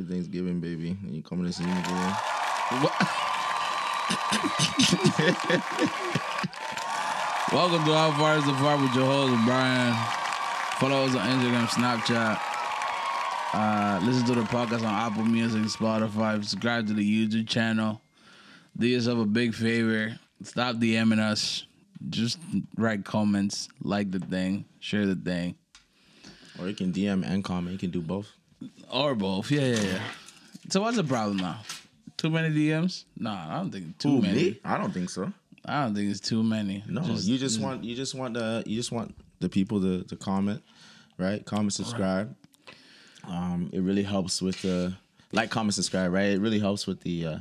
Happy Thanksgiving, baby. And you coming to see me again? Welcome to How Far is Too Far with your host, Brian. Follow us on Instagram, Snapchat. Uh, listen to the podcast on Apple Music, Spotify. Subscribe to the YouTube channel. Do yourself a big favor. Stop DMing us. Just write comments, like the thing, share the thing, Or you can DM and comment. You can do both. Or both. Yeah, yeah, yeah. So what's the problem now? Too many DMs? Nah, I don't think too Who, many. me? I don't think so. I don't think it's too many. No, you just want you just want the you just want the people to, to comment, right? Comment, subscribe. Um, it really helps with the like, comment, subscribe, right? It really helps with the uh,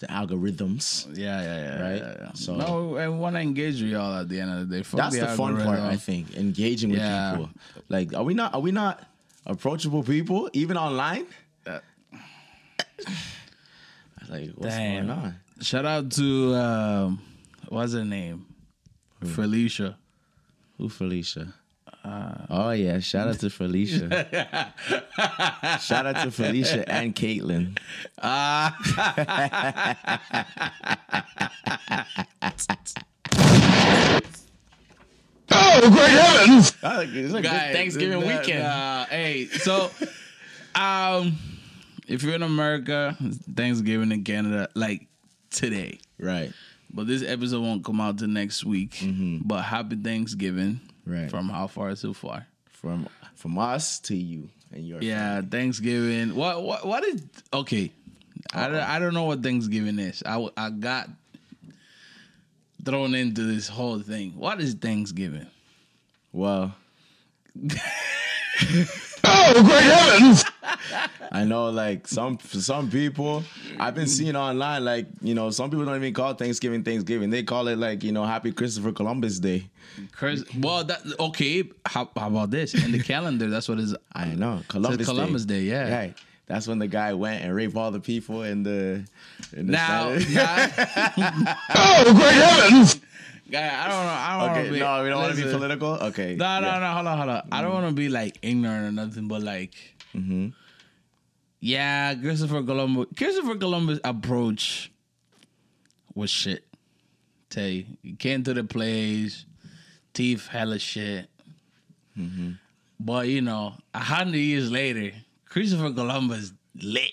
the algorithms. Yeah, yeah, yeah. Right? Yeah, yeah. So- no, I want to engage with y'all at the end of the day. Fuck That's the fun part. I think. Engaging with Yeah. people. Like, are we not are we not approachable people even online? Uh, like, what's Damn. going on? Shout out to um, what's her name, Felicia. Who Felicia? Uh, oh yeah, shout out to Felicia. shout out to Felicia and Caitlin. it's like a Guys, good Thanksgiving uh, weekend. uh, hey, so um, if you're in America, Thanksgiving in Canada, like today. Right. But this episode won't come out till next week. But happy Thanksgiving Mm-hmm. Right. from how far so far. From from us to you and your Yeah, Thanksgiving. What what what is okay? I, don't, I don't know what Thanksgiving is. I, I got thrown into this whole thing. What is Thanksgiving? Well, Oh, great heavens! I know like some for some people I've been seeing online like you know some people don't even call Thanksgiving Thanksgiving they call it like you know Happy Christopher Columbus Day. Chris, well, that okay. How, how about this in the calendar? That's what is. I know Columbus, Columbus Day, yeah. Right. That's when the guy went and raped all the people in the. In the Now, now Oh, great heavens! guy, I don't know. I don't okay, be, no, we don't want to be political. Okay. No, no, yeah. no. Hold on, hold on. I don't want to be like ignorant or nothing, but like, Mm-hmm. yeah, Christopher Columbus. Christopher Columbus approach was shit. Tell you, he came to the place, teeth hella shit. Mm-hmm. But you know, a hundred years later, Christopher Columbus lit.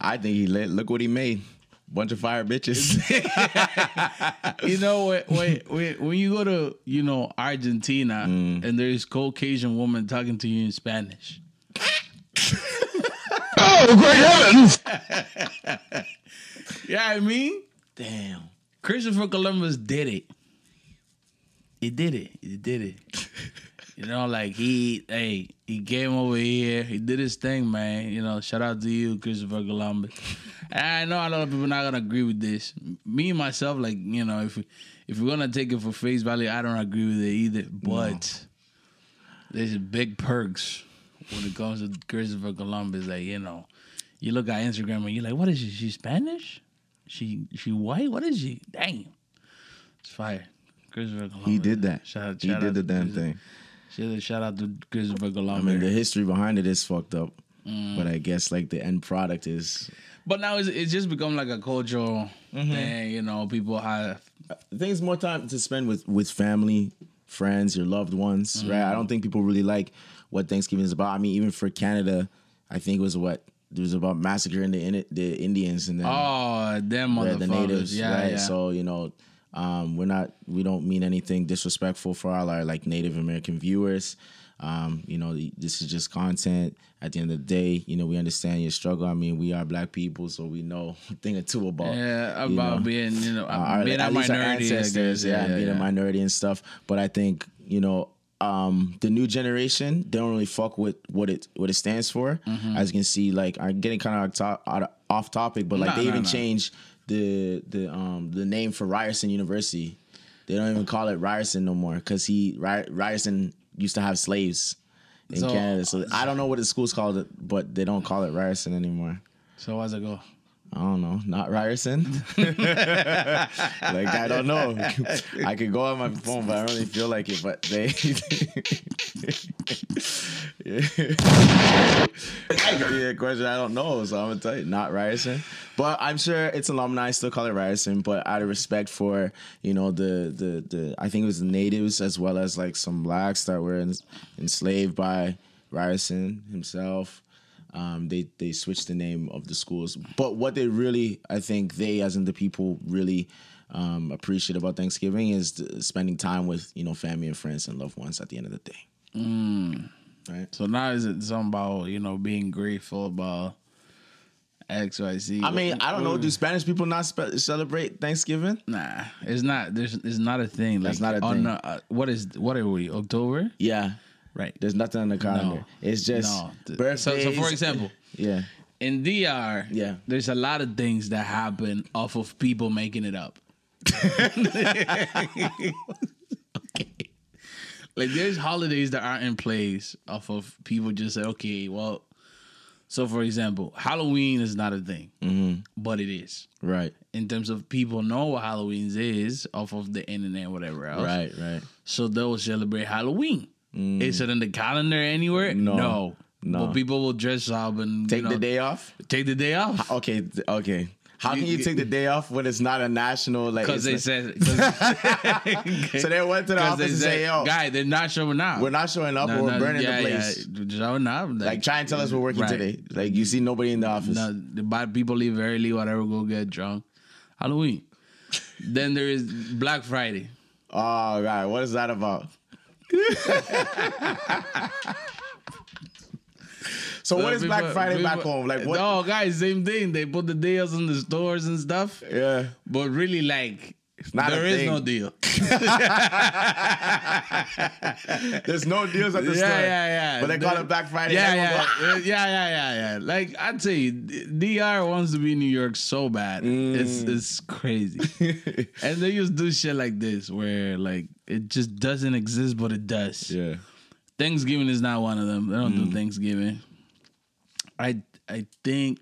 I think he lit. Look what he made. Bunch of fire bitches. you know when, when when you go to you know Argentina Mm. and there's Caucasian woman talking to you in Spanish. Oh, great heavens! Yeah, I mean Damn. Christopher Columbus did it. He did it. He did it. You know, like he hey he came over here. He did his thing, man. You know, shout out to you, Christopher Columbus. And I know a lot of people not gonna agree with this. Me and myself, like you know, if we, if we're gonna take it for face value, I don't agree with it either. But there's big perks when it comes to Christopher Columbus. Like you know, you look at Instagram and you're like, what is she? She Spanish? She she white? What is she? Damn, it's fire. Christopher Columbus. He did that. Shout out, he shout did the damn thing. Shout out, shout out to Christopher I mean, the history behind it is fucked up. Mm. But I guess like the end product is. but now it's, it's just become like a cultural Mm-hmm. thing. You know, people have I think it's more time to spend with with family, friends, your loved ones, right? I don't think people really like what Thanksgiving is about. I mean, even for Canada, I think it was what it was about massacring the the Indians and then oh them motherfuckers. the natives, yeah, right? yeah. So you know, um, we're not we don't mean anything disrespectful for all our like Native American viewers. Um, you know, this is just content. At the end of the day, you know, we understand your struggle. I mean, we are black people, so we know a thing or two about yeah, about know, being you know uh, our, being a least our minority. Ancestors, guess. yeah, being a minority and stuff. But I think you know um, the new generation they don't really fuck with what it what it stands for. Mm-hmm. As you can see, like I'm getting kind of top, out of- off topic, but like Nah, they nah, even nah. changed the the um the name for Ryerson University. They don't even call it Ryerson no more because he Ry- Ryerson used to have slaves in So- Canada. So I don't know what the school's called, it, but they don't call it Ryerson anymore. So how's it go? I don't know, not Ryerson. like I don't know. I could go on my phone, but I don't really feel like it. But they, yeah, yeah, question I don't know, so I'm gonna tell you, not Ryerson. But I'm sure it's alumni still call it Ryerson. But out of respect for you know the the the, I think it was the natives as well as like some blacks that were ens- enslaved by Ryerson himself. Um, they they switched the name of the schools. But what they really, I think they, as in the people, really um, appreciate about Thanksgiving is spending time with you know family and friends and loved ones at the end of the day. Right. So now is it something about you know being grateful about X Y Z? I mean, I don't know. Do Spanish people not spe- celebrate Thanksgiving? Nah, it's not. There's it's not a thing. Like, That's not a thing. the- uh, what is what are we? October? Yeah. Right. There's nothing on the calendar. No. It's just No. Birthdays. So, so for example, yeah. in DR, Yeah. there's a lot of things that happen off of people making it up. Like there's holidays that aren't in place off of people just say, okay, well, so for example, Halloween is not a thing, Mm-hmm. but it is Right. in terms of people know what Halloween is off of the internet, whatever else. Right. Right. So they'll celebrate Halloween. Is it in the calendar anywhere? Mm. No. no. No. But people will dress up and Take you know, the day off. Take the day off. Okay. Okay. How You- can you you- take the day off when it's not a national like? Because they it's said, so they went to the office and say, "Yo, guy, they're not showing up. we're not showing up, No, or we're no, burning yeah, the place." Yeah, showing up. Like, try and tell us we're working Right. today. Like, you see nobody in the office. No, the bad people leave early, whatever, go get drunk. Halloween. then there is Black Friday. Oh, God. What is that about? so, what is Black People- Friday back home? Like, what? No, guys, same thing. They put the deals in the stores and stuff. Yeah. But really, like, not a there is thing. no deal. There's no deals at the yeah, store. yeah, yeah. yeah. But they call The- it Black Friday. Yeah, yeah, go- yeah, yeah, yeah, yeah. Like I'd say, D- DR wants to be in New York so bad. It's Mm. it's crazy, and they just do shit like this where like it just doesn't exist, but it does. yeah. Thanksgiving is not one of them. They don't Mm. do Thanksgiving. I I think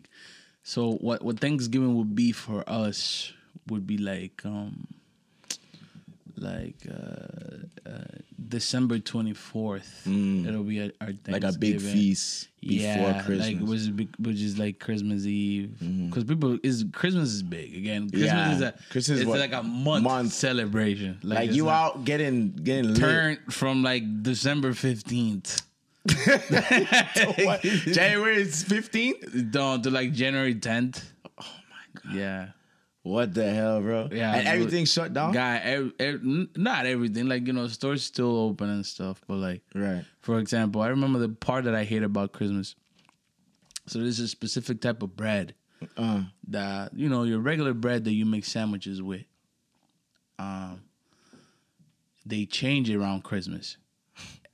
so. What what Thanksgiving would be for us would be like um like uh, uh December twenty fourth. It'll be our, our Mm. Like a big feast before yeah, Christmas. Mm-hmm. like which is, which is like Christmas Eve, because people is Christmas is big again. Christmas Yeah. is a Christmas is it's what- like a month, month. celebration. like it's you out getting getting turned from like December fifteenth What? January 15th? down to like January tenth. Oh my god! Yeah, What the hell, bro? Yeah, And you- everything's shut down? guy, ev- ev- n- not everything. Like you know, stores still open and stuff, but like Right. For example, I remember the part that I hate about Christmas. So there's a specific type of bread Uh, that you know your regular bread that you make sandwiches with. Um, they change it around Christmas,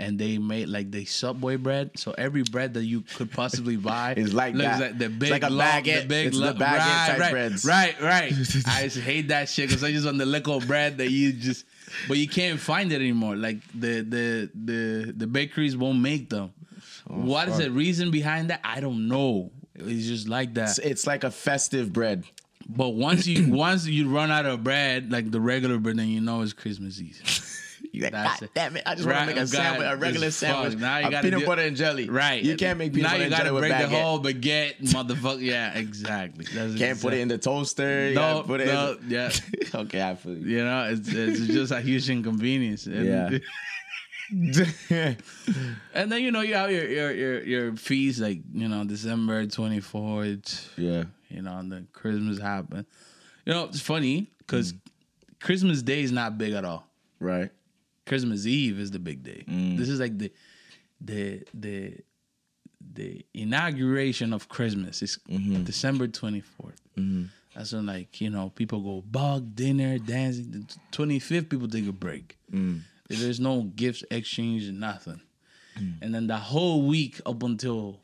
and they made like the Subway bread. So every bread that you could possibly buy is like that. like the It's big like a baguette. The big It's the baguette right, type right, breads. Right, right. I just hate that shit because I just want the little bread that you just, but you can't find it anymore. Like the the the the bakeries won't make them. Oh, what is fuck. the reason behind that? I don't know. It's just like that. it's, it's like a festive bread. But once you once you run out of bread, like the regular bread, then you know it's Christmas Eve. You're like, That's God it. damn it! I just Right, want to make a sandwich, a regular sandwich, Now you gotta peanut do- butter and jelly. Right. You can't make peanut butter. now butter you gotta break the whole baguette, motherfucker. Yeah, exactly. That's Can't put it in the toaster. You No, put it no, in. yeah. okay, I feel you. You know, it's it's just a huge inconvenience. And, Yeah. And then you know you have your your your, your feast like you know December twenty fourth. yeah. You know, and then Christmas happen. You know, it's funny because Mm. Christmas Day is not big at all. Right. Christmas Eve is the big day. Mm. This is like the the the the inauguration of Christmas is Mm-hmm. December 24th. That's when like, you know, people go bug, dinner, dancing. The 25th people take a break. Mm. There's no gifts exchange, nothing. And then the whole week up until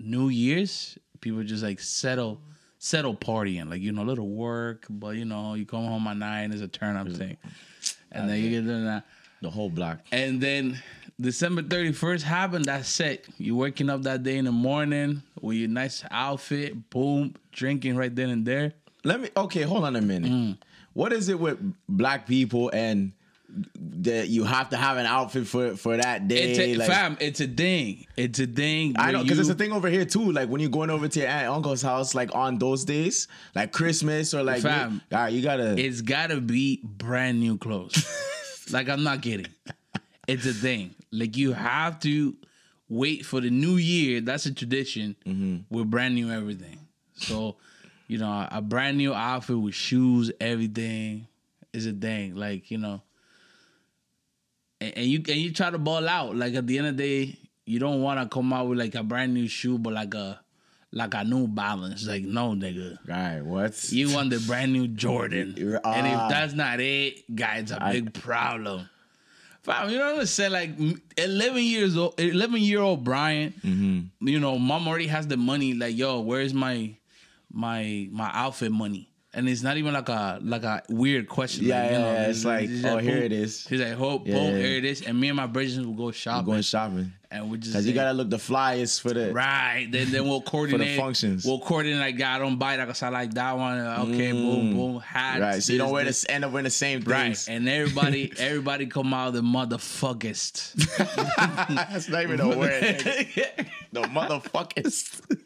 New Year's, people just like settle settle partying. Like, you know, a little work, but you know, you come home at nine, it's a turn up thing. And then you get to that. The whole block. And then December 31st happened, that's it. You waking up that day in the morning with your nice outfit, boom, drinking right then and there. Let me. Okay, hold on a minute. Mm. What is it with black people and that you have to have an outfit for for that day? It's a, like, fam, it's a thing. It's a thing. I know because it's a thing over here too. Like when you're going over to your aunt uncle's house, like on those days, like Christmas or like, Fam, all right, you gotta. It's gotta be brand new clothes. like I'm not kidding. It's a thing. Like you have to wait for the new year. That's a tradition. Mm-hmm. With brand new everything. So, you know, a brand new outfit with shoes, everything is a thing. Like you know, and, and you and you try to ball out. Like at the end of the day, you don't want to come out with like a brand new shoe, but like a like a New Balance. Like no, nigga. right, what? You want the brand new Jordan. and Ah. if that's not it, guys, it's a I- big problem. Fam, you know what I'm saying? Like 11 years old, 11 year old Brian, Mm-hmm. you know, mom already has the money. Like, yo, where's my my my outfit money? And it's not even like a like a weird question. Yeah, like, you yeah, know, yeah, it's like, oh, here it is. He's like, oh, Yeah, boom, here it is. And me and my brothers will go shopping, going shopping and we just because you gotta look the flyest for the. Right. Then then we'll coordinate for the functions. We'll coordinate like I don't buy that because I like that one. Okay, boom, boom. Hats, Mm. Right, so you don't wear this. end up wearing the same Right. And everybody everybody come out the motherfuckest. That's not even a word. the motherfuckers.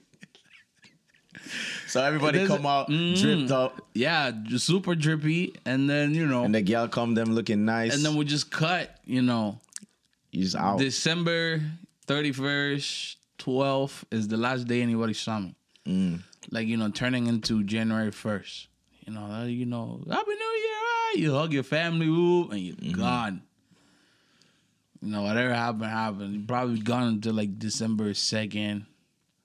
So everybody come out dripped up, yeah, super drippy. And then, you know, and the gal come them looking nice. and then we just cut, you know, just out. December 31st, 12th is the last day anybody saw me. Mm. Like, you know, turning into January 1st. You know, you know, Happy New Year, right? You hug your family, whoop, and you're Mm-hmm. gone. You know, whatever happened, happened. You're probably gone until like December 2nd,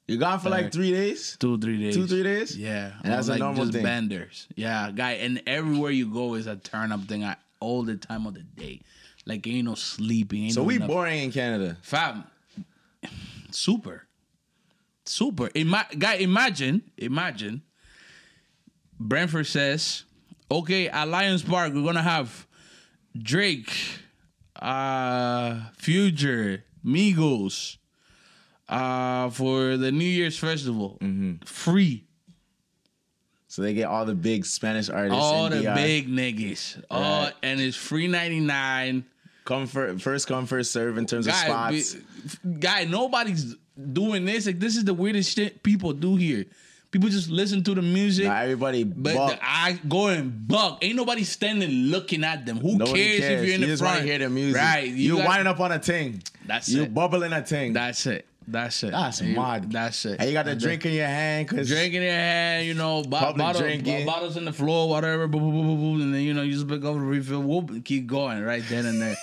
you gone for like three days. two, three days. Two, three days? Yeah. And that's a like normal just thing. benders. Yeah, guy. And everywhere you go is a turn up thing at all the time of the day. Like, ain't no sleeping. Ain't So no we nothing. boring in Canada. Fam, super, super. Ima- guy, imagine, imagine. Brentford says, "Okay, at Lions Park, we're gonna have Drake, uh, Future, Migos, uh, for the New Year's festival, free. So they get all the big Spanish artists. All the DI. big niggas, all Right. and it's free ninety nine. come for first come first serve in terms of guy, spots. be- guy, nobody's doing this. Like this is the weirdest shit people do here. People just listen to the music, Now everybody, but buck. the eye go and buck. Ain't nobody standing looking at them. Who Nobody cares, if you're in you the just front? want to hear the music. right? You, got- winding up on a ting. That's you it. bubbling a ting. That's it. That's it. That's you- mad. That's it. and you got the drink in your hand because drink in your hand, you know, bo- bottle, drinking. bottles in the floor, whatever, and then you know you just pick up the refill, whoop, and keep going right then and there.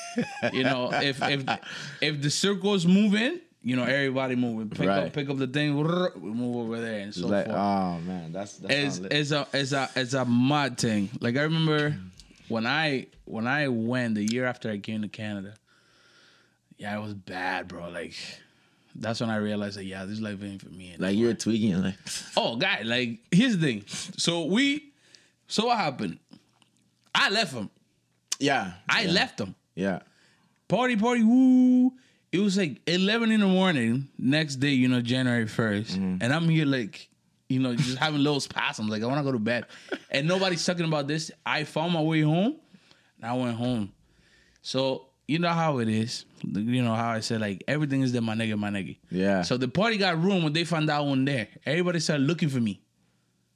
you know, if if if the circle's moving, you know everybody moving. Pick Right. up, pick up the thing, we move over there, and so like, forth. oh man, that's that's it's it's a it's a it's a mud thing. Like I remember when I when I went the year after I came to Canada. Yeah, it was bad, bro. Like that's when I realized that yeah, this life ain't for me. like you're tweaking. Like Oh, guy, like here's the thing. So we, so what happened? I left him. yeah, I yeah, left him. Yeah, Party, party, woo. It was like 11 in the morning, next day, you know, January 1st. Mm-hmm. And I'm here like, you know, just having little spasms. Like, I want to go to bed. And nobody's talking about this. I found my way home and I went home. So, you know how it is. You know how I said, like, everything is there, my nigga, my nigga. yeah. So the party got ruined when they found out one there. Everybody started looking for me.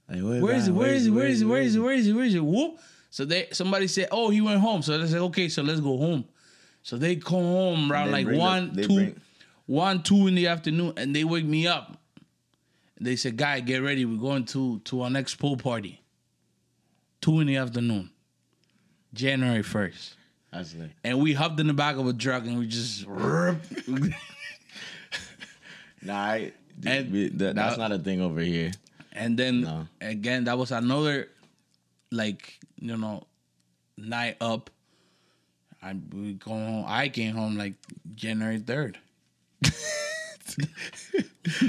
like, Where is it? Where is it? Where is it? Where is it? Where is it? Where is it? Whoop. So they somebody said, Oh, he went home. So they said, Okay, so let's go home. So they come home around like one, they two, bring- one, two in the afternoon, and they wake me up. They said, Guy, get ready. We're going to to our next pool party. Two in the afternoon. January 1st. That's lit. And we hopped in the back of a truck and we just Nah, I, And- we- that- that's Nah. not a thing over here. And then No. again, that was another like you know night up. I we go home. I came home like January third.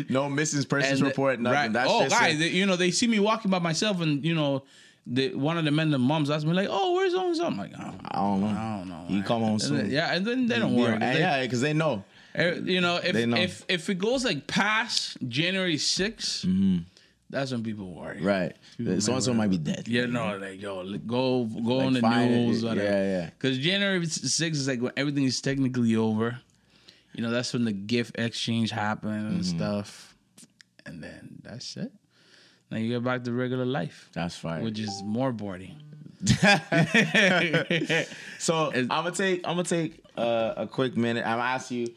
No missing persons And- report. Nothing. right. That's oh, just guys, they- you know they see me walking by myself, and you know the one of the men, the moms asked me like, "Oh, where's so and so?" I'm like, I don't, I don't know. I don't know. You come home And then- soon. yeah, and then they don't worry. Yeah, They- yeah, because they know. eh, You know, if know. if if it goes like past January 6th, that's when people worry. Mm-hmm. Right. So and so might be dead. Yeah, no, like yo, go go Like, on the it, news. yeah, Whatever. yeah. Because January 6th is like when everything is technically over. You know, that's when the gift exchange happens and Mm-hmm. stuff, and then that's it. Now you get back to regular life, That's fine. which is more boring. So I'm gonna take I'm gonna take uh, a quick minute. I'm gonna ask you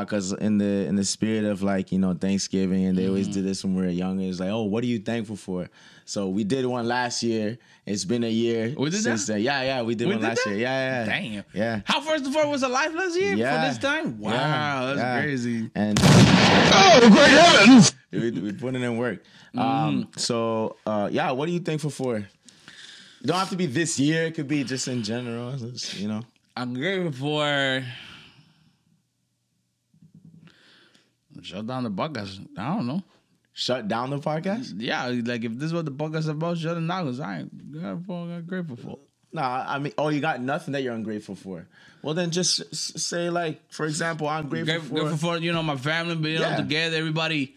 because in the in the spirit of like you know Thanksgiving and they always Mm-hmm. do this when we were younger. It's like, oh, what are you thankful for? So we did one last year. It's been a year We did since that? then. Yeah, yeah, we did We one did last that? year. Yeah, yeah, Damn. yeah. How first of all was alive last year Yeah. for this time? Wow, Yeah, that's yeah. crazy. And Oh, great heavens! We, we put it in work. Mm. Um, so uh, yeah, what are you thankful for? It don't have to be this year. It could be just in general. It's, You know. I'm grateful for shut down the podcast. I don't know. Shut down the podcast. Yeah, like if this is what the podcast is about, shut it down because I ain't grateful, I'm grateful for. Nah, I mean, oh, you got nothing that you're ungrateful for. Well, then just say like, for example, I'm grateful, Grateful, for. grateful for you know my family being Yeah. all together, everybody,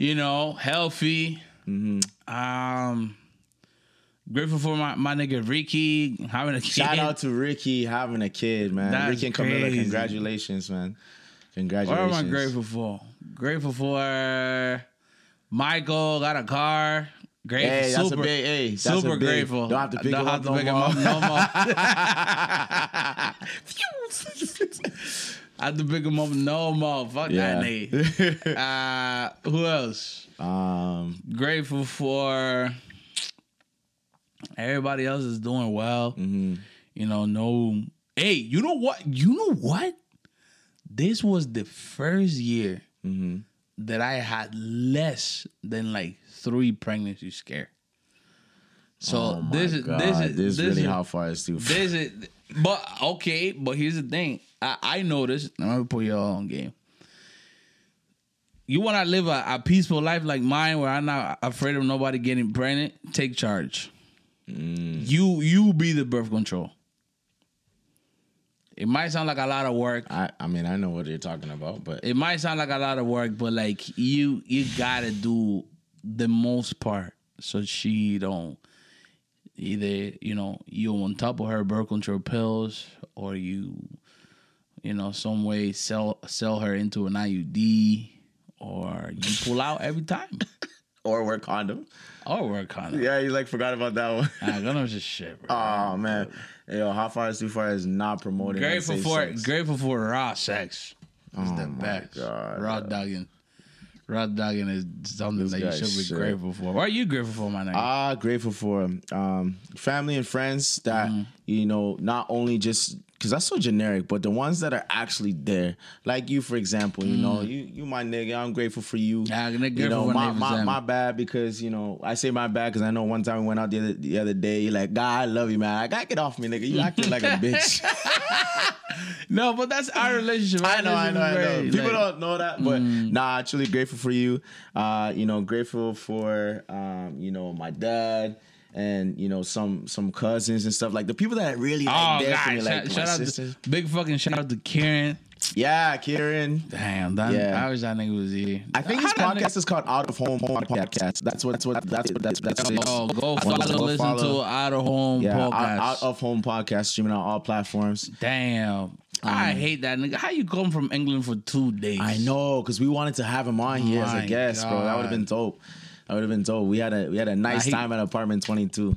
you know, healthy. Mm-hmm. Um, grateful for my my nigga Ricky having a kid. Shout out to Ricky having a kid, man. That's Ricky and Camilla, crazy. congratulations, man. Congratulations. What Congratulations. am I grateful for? Grateful for Michael got a car. Grateful, Hey, that's super, a big. Hey, that's super a big, grateful. Don't have to pick Don't him have up to no pick him more. up no more. I to pick him up no more. Fuck Yeah. that nigga. Uh, who else? um. Grateful for everybody else is doing well. mhm. You know, no. Hey, you know what? You know what? This was the first year Mhm. that I had less than like three pregnancy scare. So oh this is God. this is this, this really is, how far it's too. far. this is but okay, but here's the thing. I, I noticed, I'm gonna put y'all on game. You wanna live a, a peaceful life like mine where I'm not afraid of nobody getting pregnant, take charge. Mm. You you be the birth control. It might sound like a lot of work. I, I mean, I know what you're talking about, but It might sound like a lot of work, but like you you gotta do the most part so she don't either, you know, you on top of her birth control pills or you you know, some way sell sell her into an IUD or you pull out every time. or wear condom. or on it. Yeah, you like forgot about that one. Nah, condoms is shit, bro. Oh man, yo, how far is too far is not promoting. grateful for sex. grateful for raw sex. It's Oh the my best. God. Raw dogging. Raw dogging is something This that you should be shit. grateful for. What are you grateful for, my nigga? Ah, grateful for um, family and friends that Mm-hmm. you know not only just because that's so generic, but the ones that are actually there, like you, for example. You know, you you my nigga. I'm grateful for you. Mm. Yeah, I'm grateful you know, for my, my, my bad because you know I say my bad because I know one time we went out the other, the other day. You're like, God, I love you, man. I gotta get off me, nigga. You acting like a bitch. no, but that's our relationship. I Our know, I know, I know. People. Like, don't know that, but Mm. nah, actually grateful for you. Uh, you know, grateful for um, you know, my dad and you know some some cousins and stuff like the people that really like Oh there for God! me, like shout, out sisters. to big fucking shout out to Karen. Yeah, Kieran. Damn, that, Yeah. I wish that nigga was here. I think his How podcast is called Out of Home Podcast. That's what that's what that's what that's that's. Oh, go Go follow, listen follow. to Out of Home yeah, out, podcast. out of home podcast streaming on all platforms. Damn, I hate that nigga. How you come from England for two days? Um, I know because we wanted to have him on here as a guest, bro. That would have been dope. That would have been told We had a we had a nice time at apartment twenty two.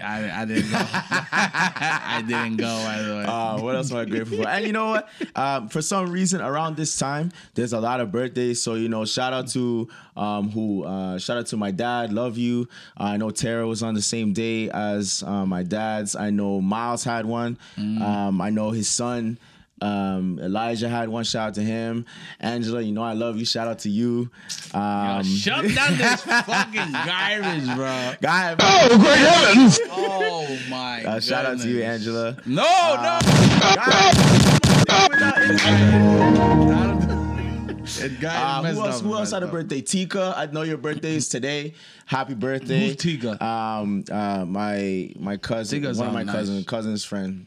I, I didn't go. I didn't go. By the way. Uh, what else am I grateful for? And you know what? Um, for some reason, around this time, there's a lot of birthdays. So you know, shout out to um, who? Uh, shout out to my dad. Love you. Uh, I know Tara was on the same day as uh, my dad's. I know Miles had one. Um, I know his son. Um, Elijah had one. Shout out to him. Angela, you know I love you. Shout out to you. Um, Shut down this fucking garbage, bro. guy, Oh, great heavens! Oh my. uh, shout out to you. Angela. No, no. Guys, Uh, who else? up, Who else had a birthday? Tika. I know your birthday is today. Happy birthday, Who's Tika? Um, uh, my my cousin, Tika one of my nice. cousins, cousin's friend.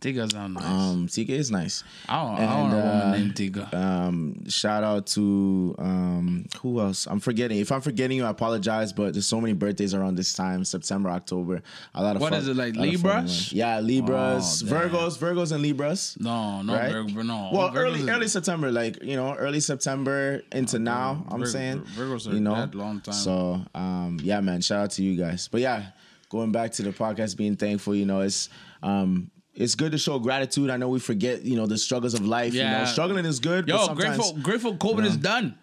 Tika sound nice. Um, Tika is nice. I don't, I don't know a woman uh, named Tika. Um, shout out to um, who else? I'm forgetting. If I'm forgetting you, I apologize. But there's so many birthdays around this time, September, October. A lot of What fun, is it, like a lot of fun Libras? Yeah, Libras, Oh. Virgos, Virgos, and Libras. no, no, right? Virgo, no. Well, Virgos early is- early September, like you know, early September into now. I'm Vir- saying, Virgos are you know, that long time. So, um, yeah, man, shout out to you guys. But yeah, going back to the podcast, being thankful, you know, it's um, it's good to show gratitude. I know we forget, you know, the struggles of life. You Yeah. know, struggling is good. but Yo, grateful, grateful. COVID is done.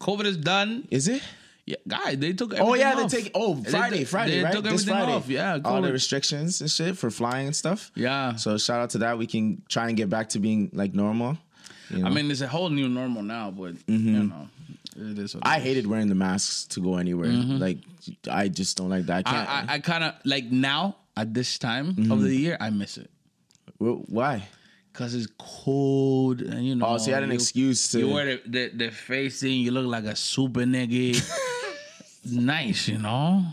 COVID is done. Is it? Yeah, guys, they took. Oh yeah, off. they take. Oh, They Friday, took- Friday, they right? Took this everything Friday. off. Yeah, all the restrictions and shit for flying and stuff. Yeah. So shout out to that. We can try and get back to being like normal. you know? I mean, it's a whole new normal now, but you know, it is. I is. hated wearing the masks to go anywhere. Like I just don't like that. I can't. Mm-hmm. I, I, I kind of like now at this time Mm-hmm. of the year, I miss it Wh- Why? because it's cold and you know. Oh, so you had an excuse to. You wear the, the, the face thing, you look like a super nigga. nice, you know.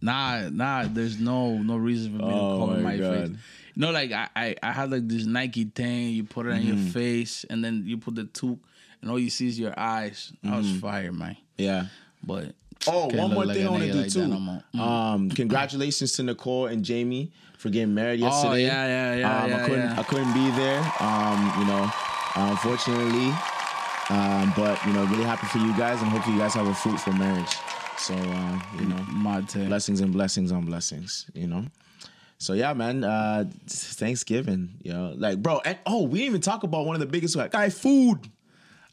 Nah, nah. There's no no reason for me Oh to cover my my, face. You know, like I, I I had like this Nike thing. You put it on Mm-hmm. your face, and then you put the toque, and all you see is your eyes. I was fire, man. yeah. But Oh, can't one more like thing I want to do like too. no. Mm. Um, congratulations to Nicole and Jamie for getting married yesterday. Oh yeah, yeah, yeah, um, yeah, I couldn't yeah. I couldn't be there. Um, you know, unfortunately. Um, but you know, really happy for you guys and hope you guys have a fruitful marriage. So uh, you know, My take. blessings and blessings on blessings, you know. So yeah, man. Uh Thanksgiving, you know, like bro. And, oh, we didn't even talk about one of the biggest like, guy food.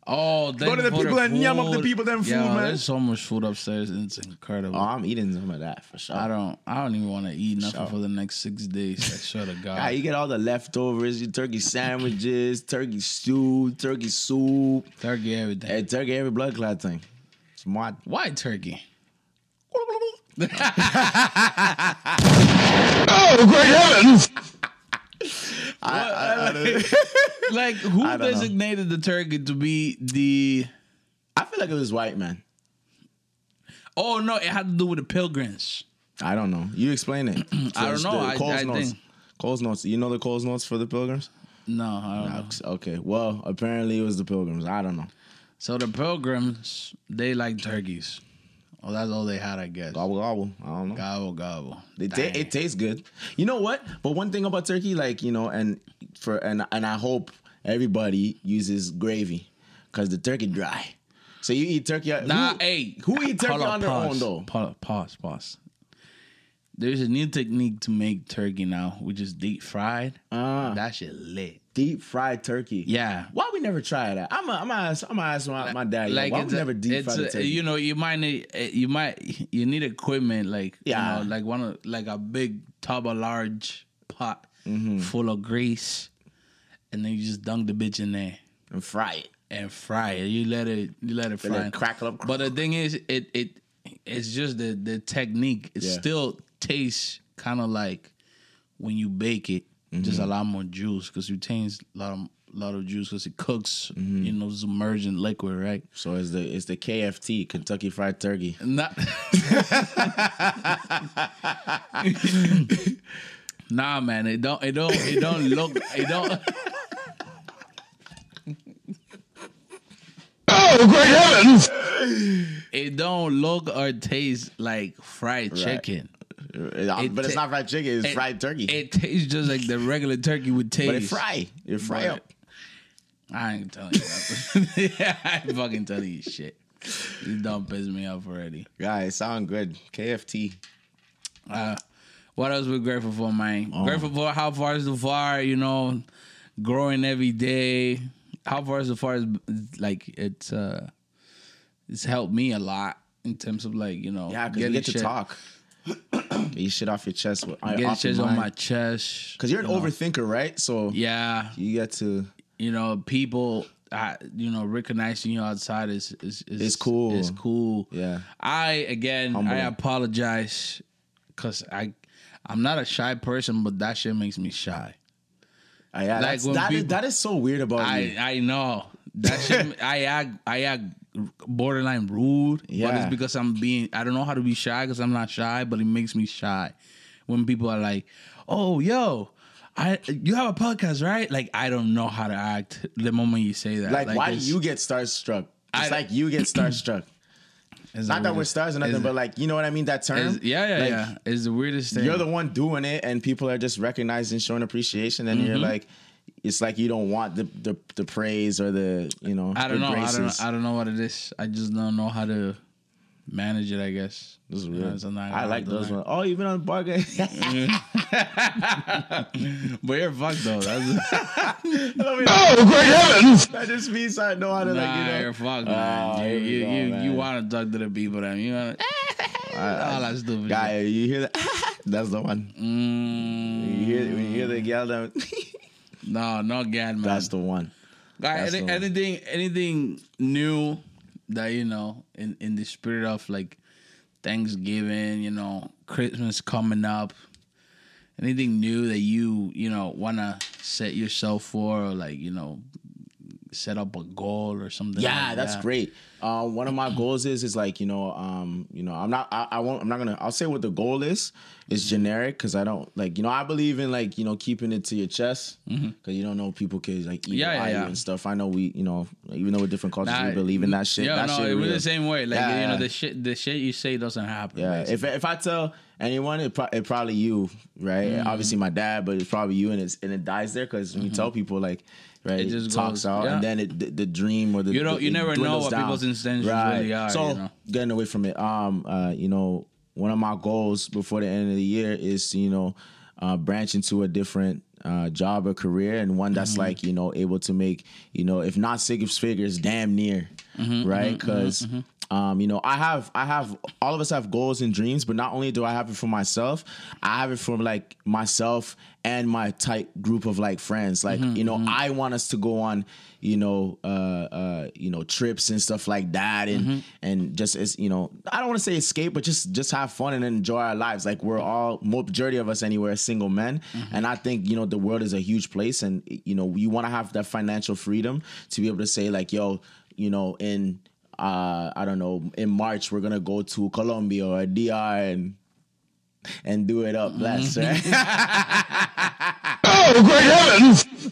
Oh, Go to the people and yum up the people them food, Yo, man. There's so much food upstairs. It's incredible. Oh, I'm eating some of that for sure. I don't. I don't even want to eat nothing Sure. for the next six days. I swear to God. Ah, you get all the leftovers, your turkey sandwiches, turkey stew, turkey soup, Turkey, everything. and turkey every blood clot thing. Smart. Why turkey? Oh, great heavens! Like who I don't know. designated the turkey to be the? I feel like it was white man. Oh no, it had to do with the pilgrims. I don't know. You explain it. I don't know. the I- Coles I notes. think- Coles notes. You know the Coles notes for the pilgrims? No, I don't know. Okay. Well, apparently it was the pilgrims. I don't know. So the pilgrims, they like turkeys. Oh, that's all they had, I guess. Gobble gobble. I don't know. Gobble gobble. It, ta- it tastes good. You know what? But one thing about turkey, like you know, and for and and I hope everybody uses gravy because the turkey dry. So you eat turkey. Nah, who, hey, who eat turkey hold on their own though? Pause, pause, pause. There's a new technique to make turkey now, which is deep fried. Ah. that shit lit. Deep fried turkey. Yeah. Why we never try that? I'm a, I'm gonna ask, I'm gonna ask my, my dad. Like, why we a- never deep fried a- turkey? You know, you might need you might you need equipment like Yeah. you know, like one of like a big tub, a large pot Mm-hmm. full of grease, and then you just dunk the bitch in there and fry it. and fry it. You let it you let it Let fry. it crackle up. But the thing is, it it it's just the the technique. It Yeah. still tastes kind of like when you bake it, just Mm-hmm. a lot more juice because you taste a lot of lot of juice because it cooks, Mm-hmm. you know, submerged in liquid, right? So it's the it's the KFT Kentucky Fried Turkey. Not. nah, man. It don't. It don't. It don't look. It don't. Oh, great heavens! It don't look or taste like fried chicken. Uh, but it's not fried chicken. It's It- fried turkey. It tastes just like the regular turkey would taste. but it fry. It fry But- up. I ain't telling you yeah, I ain't fucking telling you shit. You don't piss me off already. Guys, sound good. KFT. Uh, what else we grateful for, man? Oh. Grateful for how far is too far, you know, growing every day. How far is too far is like it's uh it's helped me a lot in terms of like, you know, Yeah, because you get to shit, talk. Get your shit off your chest. with- your shit on my chest. Because you're an you know. overthinker, right? So Yeah. you get to. you know, people, I, you know, recognizing you outside is is, is It's cool. It's cool. Yeah. I again, Humble. I apologize because I, I'm not a shy person, but that shit makes me shy. Uh, yeah, Like that, is, people- that is so weird about I you. I know that shit. I act, I act borderline rude, but it's because I'm being. I don't know how to be shy because I'm not shy, but it makes me shy when people are like, "Oh, yo." I you have a podcast, right? Like I don't know how to act the moment you say that. Like, why do you get starstruck? It's I- like you get starstruck. it's Not that we're stars or nothing, but like you know what I mean. That term. it's- yeah, yeah, Like, yeah. is the weirdest thing. You're the one doing it, and people are just recognizing, showing appreciation, and you're Mm-hmm. like, it's like you don't want the the, the praise or the you know. I don't the know. I don't. I don't know what it is. I just don't know how to manage it. I guess. This is You weird. know, I like those learn. ones. Oh, you've been on bar game. But you're fucked though. That's, Oh, great heavens! that just means I know how to like you nah, know. you're fucked, Oh, man. here you you go, you, you want to talk to the people, then you want to all that stupid Guy, you hear that? That's the one. Mm, You hear when you hear the yell down. No, no, God, man. That's the one. Guy, that's any, the one. anything, anything new that you know in in the spirit of like Thanksgiving, you know, Christmas coming up. Anything new that you you know want to set yourself for, or like you know, set up a goal or something? Yeah, like that's that? great. Uh, one of my goals is is like you know, um, you know, I'm not, I, I won't, I'm not gonna. I'll say what the goal is. It's generic because I don't like, you know, I believe in like you know keeping it to your chest because you don't know people could like eat Yeah, yeah, yeah. and stuff. I know we, you know, even though we're different cultures, we believe in that shit. Yeah, that no, shit it was real. the same way. Like Yeah, you know, the shit, the shit you say doesn't happen. Yeah, basically. if if I tell anyone, it, pro- it probably you, right? Mm-hmm. Obviously my dad, but it's probably you, and it's and it dies there because when you tell people like, right, It just talks goes- out, yeah. and then it, the, the dream or the You don't- you never know what down. people's intentions really are, So you know? getting away from it, um, uh, you know, one of my goals before the end of the year is you know, uh, branch into a different uh, job or career and one Mm-hmm. that's like you know able to make you know if not six figures, damn near, Mm-hmm, right? Because um, you know, I have, I have, all of us have goals and dreams, but not only do I have it for myself, I have it for like myself and my tight group of like friends. Like, Mm-hmm, you know, I want us to go on, you know, uh, uh, you know, trips and stuff like that, and Mm-hmm. and just as you know, I don't want to say escape, but just just have fun and enjoy our lives. Like we're all, majority of us anywhere single men, Mm-hmm. and I think you know the world is a huge place, and you know, you want to have that financial freedom to be able to say like, yo, you know, in uh, I don't know, in March we're gonna go to Colombia or DR and and do it up blessed, right? Oh, great heavens!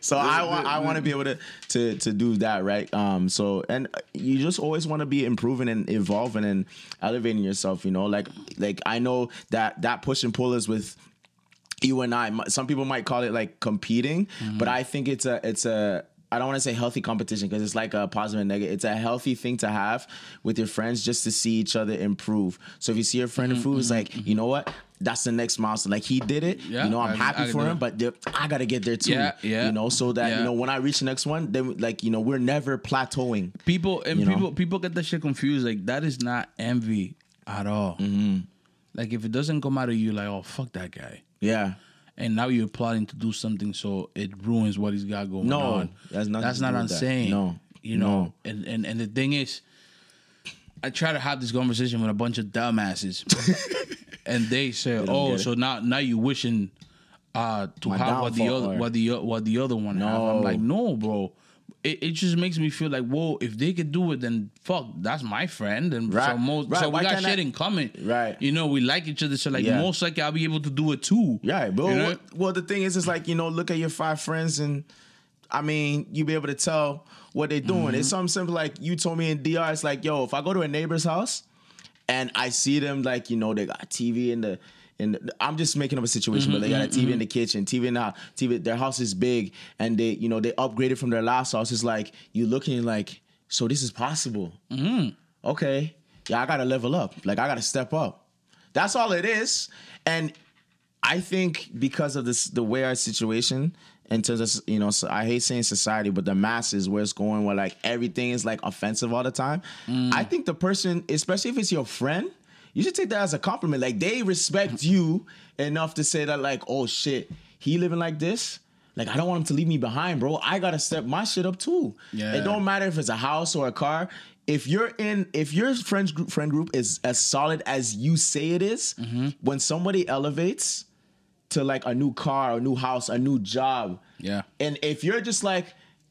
so I want I want to be able to to to do that, right? Um, so and you just always want to be improving and evolving and elevating yourself, you know. Like like I know that that push and pull is with you and I. Some people might call it like competing, but I think it's a it's a I don't want to say healthy competition because it's like a positive and negative. It's a healthy thing to have with your friends just to see each other improve. So if you see your friend mm-hmm, improve, it's mm-hmm, like you mm-hmm. know what. That's the next milestone. Like he did it, Yeah, you know. I'm I- happy I for him, but I gotta get there too. Yeah, yeah. You know, so that Yeah. you know when I reach the next one, then like you know we're never plateauing. people and You know? people people get that shit confused. Like that is not envy at all. Mm-hmm. Like if it doesn't come out of you, like oh fuck that guy, Yeah, and now you're plotting to do something so it ruins what he's got going No, on. that's nothing That's not I'm that. saying. No, you know, no. and, and and the thing is, I try to have this conversation with a bunch of dumbasses, and they say, don't "Oh, so now now you wishing uh to My have what the other or- what the what the other one have." I'm like, no, bro. It, it just makes me feel like, whoa, if they could do it, then fuck, that's my friend, and so most, right, so we why got can't I- shit in common, Right. You know, we like each other, so like Yeah. most likely I'll be able to do it too, Yeah, but You know? what- well, the thing is, is like you know, look at your five friends, and I mean, you be able to tell what they're doing. Mm-hmm. It's something simple like you told me in DR. It's like, yo, if I go to a neighbor's house and I see them, like you know, they got TV in the. The, I'm just making up a situation, but they got a Mm-hmm, TV in the kitchen, TV in the house, TV. Their house is big, and they, you know, they upgraded from their last house. It's like you looking like, so this is possible. Mm-hmm. Okay, yeah, I gotta level up. Like I gotta step up. That's all it is. And I think because of this, the way our situation in terms of you know, so I hate saying society, but the masses where it's going, where like everything is like offensive all the time. I think the person, especially if it's your friend, you should take that as a compliment. Like they respect mm-hmm. you enough to say that, like, oh shit, he living like this. Like I don't want him to leave me behind, bro. I gotta step my shit up too. Yeah. It don't matter if it's a house or a car. If you're in, if your friends group friend group is as solid as you say it is, mm-hmm. when somebody elevates to like a new car, a new house, a new job, Yeah. and if you're just like,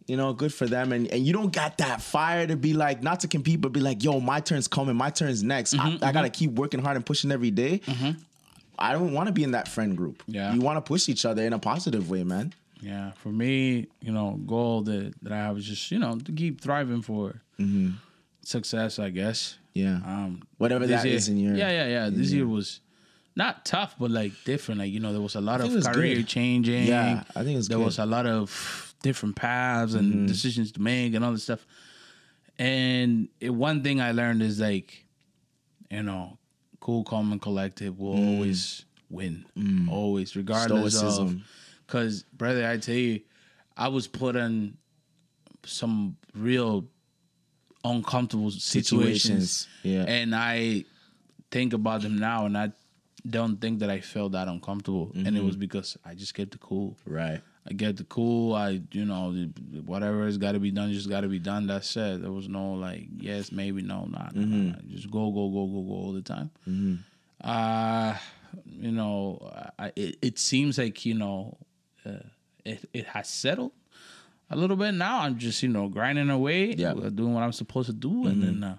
you know, good for them. And and you don't got that fire to be like, not to compete, but be like, yo, my turn's coming, my turn's next. Mm-hmm, I, I gotta keep working hard and pushing every day. I don't want to be in that friend group. Yeah. you want to push each other in a positive way, man. Yeah, for me, you know, goal that, that I have is just you know to keep thriving for success. I guess. Yeah, Um, whatever this that year, is in your yeah, yeah, yeah. This year was not tough, but like different. Like you know, there was a lot of career good. changing. Yeah, I think there good. Mm-hmm. was a lot of different paths and mm-hmm. decisions to make and all this stuff. And it, one thing I learned is like, you know, cool, calm, and collective will mm. always win, mm. always, regardless of. Mm. Because, brother, I tell you, I was put in some real uncomfortable situations, Situations, yeah. and I think about them now, and I don't think that I felt that uncomfortable, and it mm-hmm. was because I just kept it cool. right. I get the cool. I, you know, whatever has got to be done, just got to be done. That's it. There was no like, yes, maybe, no, not. Nah, nah, nah. Just go, go, go, go, go all the time. Uh, you know, I, it, it seems like you know, uh, it it has settled a little bit now. I'm just you know grinding away, Yeah. uh, doing what I'm supposed to do, and then uh,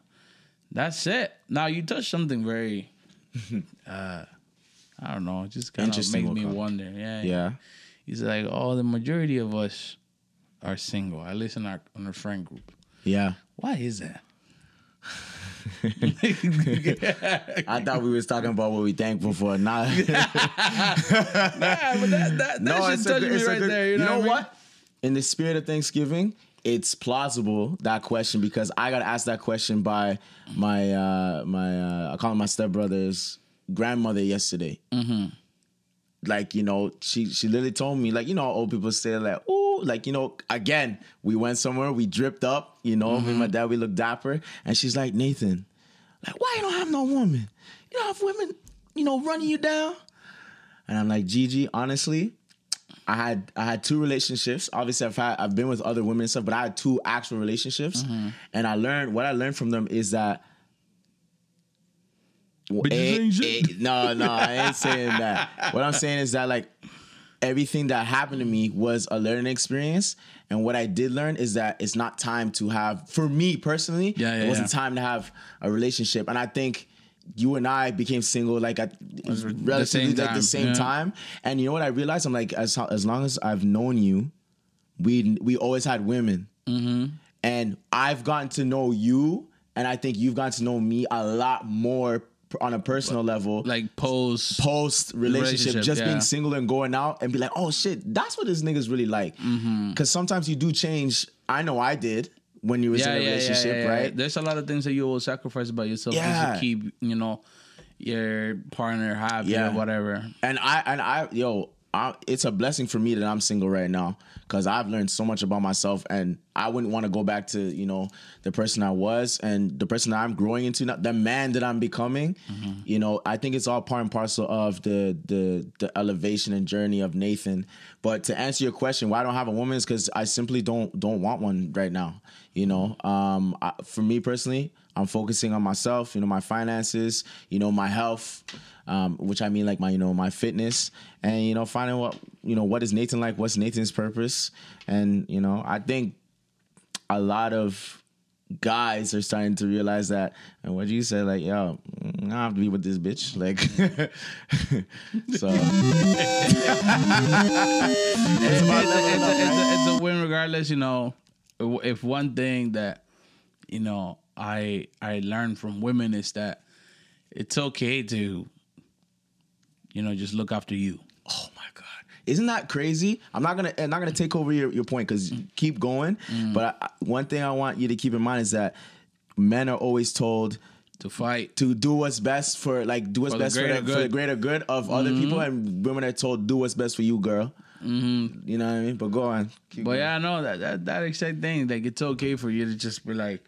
that's it. Now you touched something very. uh, I don't know. It just kind of makes me wonder. Yeah, Yeah. He's like, oh, the majority of us are single. At least in our on our friend group. Yeah. Why is that? I thought we was talking about what we thankful for. Nah. Nah, but that that, that no, should touch good- me right good- there. You know, what? I mean? In the spirit of Thanksgiving, it's plausible that question because I got asked that question by my uh my uh I call him my stepbrother's grandmother yesterday. Mm-hmm. Like you know, she she literally told me like you know old people say like oh like you know again we went somewhere we dripped up you know me and my mm-hmm. dad we looked dapper and she's like Nathan like why you don't have no woman you don't have women you know running you down and I'm like Gigi honestly I had I had two relationships. Obviously, I've had I've been with other women and stuff, but I had two actual relationships, mm-hmm. and I learned what I learned from them is that. Bitches Eh, eh, no, no, I ain't saying that. What I'm saying is that like everything that happened to me was a learning experience, and what I did learn is that it's not time to have. For me personally, Yeah, yeah, it wasn't yeah. time to have a relationship, and I think. You and I became single like at relatively like the same time, and you know what I realized? I'm like, as as long as I've known you, we we always had women, Mm-hmm. and I've gotten to know you, and I think you've gotten to know me a lot more on a personal level. Like post Post relationship, Relationship, just yeah. being single and going out and be like, oh shit, that's what this nigga's really like. Because Mm-hmm. sometimes you do change. I know I did when you was in a relationship, right? There's a lot of things that you will sacrifice about yourself Yeah. to keep, you know, your partner happy Yeah. or whatever. And I and I yo, I, it's a blessing for me that I'm single right now because I've learned so much about myself, and I wouldn't want to go back to you know the person I was and the person I'm growing into, now, the man that I'm becoming. You know, I think it's all part and parcel of the the the elevation and journey of Nathan. But to answer your question, why I don't have a woman is because I simply don't don't want one right now. You know, um, I, for me personally, I'm focusing on myself. You know, my finances. You know, my health um, which I mean like my you know my fitness and you know finding what you know what is Nathan like, what's Nathan's purpose, and you know I think a lot of guys are starting to realize that. And what you said, like yo, I have to be with this bitch, like so. It's, a, it's, a, it's, a, it's a win regardless, you know. If one thing that, you know, I I learned from women is that it's okay to, you know, just look after you. Oh my god. Isn't that crazy? I'm not gonna I'm not gonna take over your, your point because mm. keep going. Mm. But I, one thing I want you to keep in mind is that men are always told To fight. to do what's best for like do what's For the best for the, for the greater good of other people, mm-hmm. and women are told do what's best for you, girl. Mm-hmm. You know what I mean? But go on. Keep But going. yeah, I know that that that exact thing. Like it's okay for you to just be like,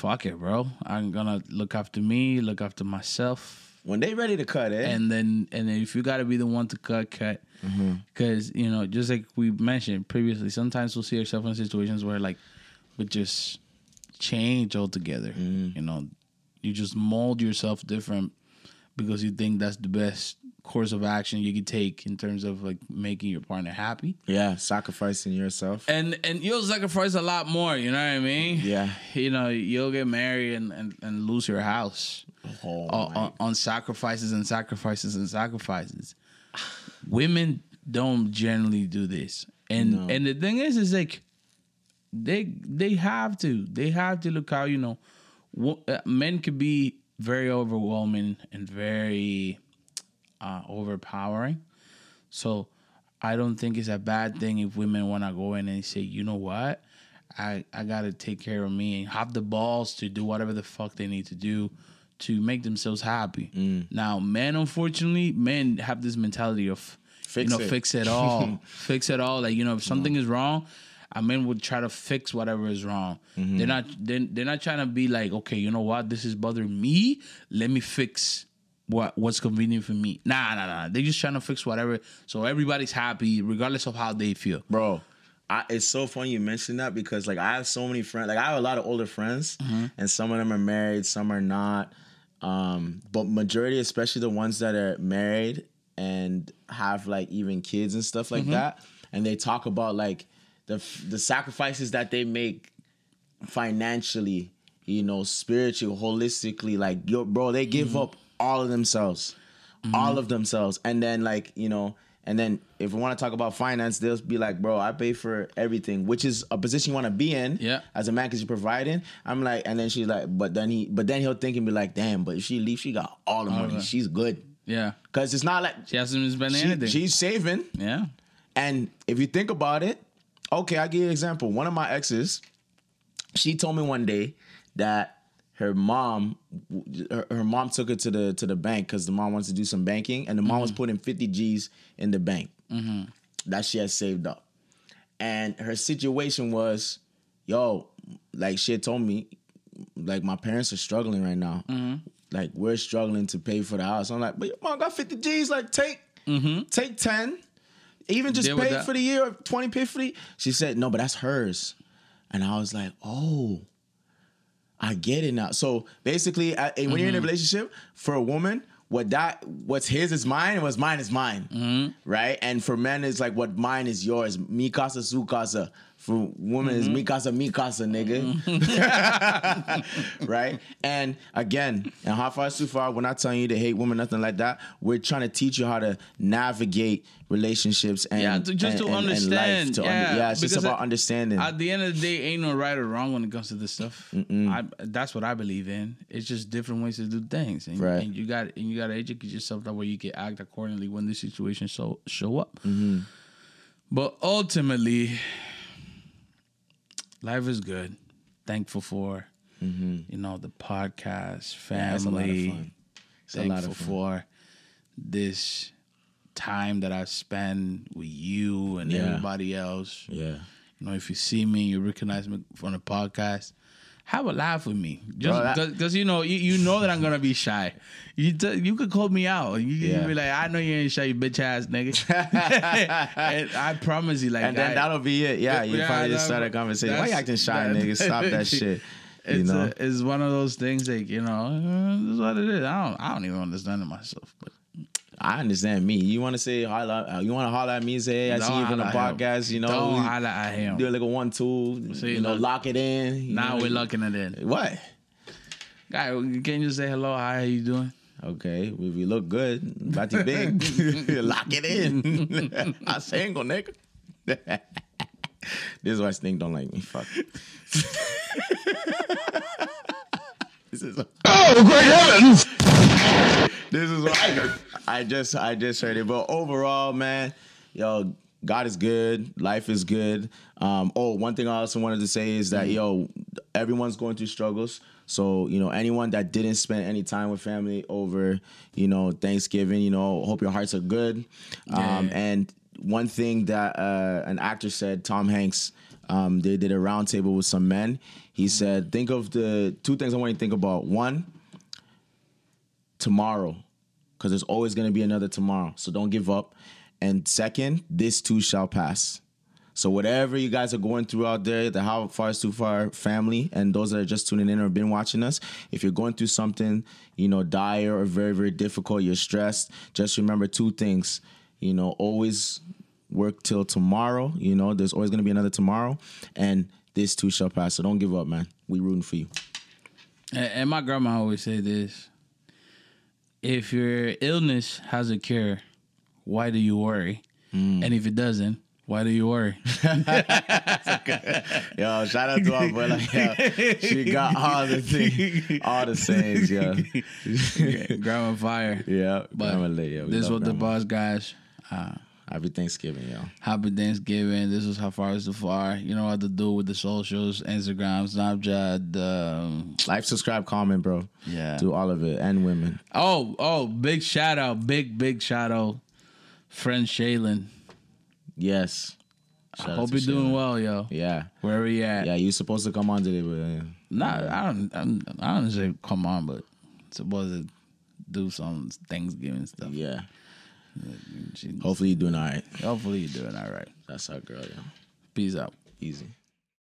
"Fuck it, bro. I'm gonna look after me, look after myself." when they ready to cut it, and then and then if you got to be the one to cut cut. Mm-hmm. Because you know just like we mentioned previously sometimes we'll see ourselves in situations where like we just change altogether. Mm. You know you just mold yourself different because you think that's the best course of action you could take in terms of like making your partner happy. Yeah, sacrificing yourself. And and you'll sacrifice a lot more, you know what I mean? Yeah. You know, you'll get married and, and, and lose your house Oh, on, on, on sacrifices and sacrifices and sacrifices. Women don't generally do this. And No. and the thing is is like they they have to. They have to look how, you know, uh, men could be very overwhelming and very uh, overpowering. So I don't think it's a bad thing if women want to go in and say, you know what, I I gotta take care of me and have the balls to do whatever the fuck they need to do to make themselves happy. Mm. Now, men, unfortunately, men have this mentality of Fix you know it. fix it all, fix it all. Like you know, if something is wrong. A men would try to fix whatever is wrong. Mm-hmm. They're not. They're, they're not trying to be like, okay, you know what? This is bothering me. Let me fix what what's convenient for me. Nah, nah, nah. They're just trying to fix whatever so everybody's happy, regardless of how they feel. bro. I, it's so funny you mentioned that because like I have so many friends. Like I have a lot of older friends, mm-hmm. and some of them are married, some are not. Um, but majority, especially the ones that are married and have like even kids and stuff like mm-hmm. that, and they talk about like the the sacrifices that they make financially, you know, spiritually, holistically. Like yo, bro, they give mm-hmm. up all of themselves, all mm-hmm. of themselves, and then like you know. And then if we want to talk about finance, they'll be like, bro, I pay for everything, which is a position you want to be in Yeah. as a man because you're providing. I'm like, and then she's like, but then he, but then he'll think and be like, damn, but if she leaves, she got all the money. right. She's good. Yeah. Cause it's not like She hasn't been she- anything. she's saving. yeah. And if you think about it, okay, I'll give you an example. One of my exes, she told me one day that her mom, her, her mom took her to the to the bank because the mom wants to do some banking, and the mom was mm-hmm. putting 50 G's in the bank mm-hmm. that she had saved up. And her situation was, yo, like she had told me, like my parents are struggling right now. Mm-hmm. Like we're struggling to pay for the house. I'm like, but your mom got 50 G's. Like take take 10. Even just Deal pay for the year, 20 pay for the She said, no, but that's hers. And I was like, oh, I get it now. So basically, I, and when you're in Mm-hmm. a relationship, for a woman, what that what's his is mine, and what's mine is mine, Mm-hmm. right? And for men, it's like what mine is yours. Mi casa, su casa. For women, Mm-hmm. it's mi casa, mi casa, nigga. right? And again, and how far is too far? We're not telling you to hate women, nothing like that. We're trying to teach you how to navigate relationships and Yeah, to- just and- to and- and life. understand. To under- Yeah, yeah, it's just about at- understanding. At the end of the day, ain't no right or wrong when it comes to this stuff. I, that's what I believe in. It's just different ways to do things, and, Right. and you got and you got to educate yourself that way you can act accordingly when the situations show show up. Mm-hmm. But ultimately, life is good. Thankful for you know the podcast, Mm-hmm. Yeah, it's a lot of family. fun. A lot Thankful for this time that I spend with you and Yeah. everybody else. yeah. You know, if you see me, you recognize me from the podcast. Have a laugh with me, just because you know you, you know that I'm gonna be shy. You t- you could call me out. You Yeah. be like, I know you ain't shy, you bitch ass nigga. and I promise you, like, And then I- that'll be it. Yeah, you Yeah, probably just start a conversation. Why you acting shy, nigga? Stop that shit. You know? a, it's one of those things like you know, uh, this is what it is. I don't I don't even understand it myself, but I understand me. You want to say holla? uh, You want to holler at me? and Say, hey, I see Don't you from the holla at him. podcast. You know, don't we holla at him. do like a one two. See, you know, look. lock it in. now we're locking it in. What? Guy, can you say hello? Hi, how you doing? Okay, if you look good, bati big, lock it in. I single nigga. this is why Stink don't like me. Fuck. This is. Oh, great heavens! this is what I, I just I just heard it. But overall, man, yo, God is good. Life is good. Um, oh, one thing I also wanted to say is that yo, everyone's going through struggles. So you know, anyone that didn't spend any time with family over, you know, Thanksgiving, you know, hope your hearts are good. Um, and one thing that uh, an actor said, Tom Hanks, um, they did a roundtable with some men. He said, think of the two things I want you to think about. One, tomorrow because there's always going to be another tomorrow. So don't give up. And second, this too shall pass. So whatever you guys are going through out there, the How Far is Too Far family, and those that are just tuning in or been watching us, if you're going through something, you know, dire or very, very difficult, you're stressed, just remember two things. You know, always work till tomorrow. You know, there's always gonna be another tomorrow. And this too shall pass. So don't give up, man. We rooting for you. And, my grandma always say this: If your illness has a cure, why do you worry? Mm. And if it doesn't, why do you worry? Yo, shout out to our boy. Like, yo, she got all the things, all the sayings, yo. grandma fire. yeah, But grandma lit, yo. We this was the boss guys. Uh, Happy Thanksgiving, yo. happy Thanksgiving. This is how far is too far. You know what to do with the socials, Instagram, Snapchat. Um, Like, subscribe, comment, bro. yeah. Do all of it, and women. Oh, oh, big shout out, big big shout out, friend Shaylin. Yes. I Shout out hope you're doing well, yo. Yeah, Wherever you at. yeah. You supposed to come on today, but uh, Nah, I don't. I'm, I don't say come on, but supposed to do some Thanksgiving stuff. yeah. Hopefully you're doing all right. hopefully you're doing all right. That's our girl, yo. Peace out. Easy.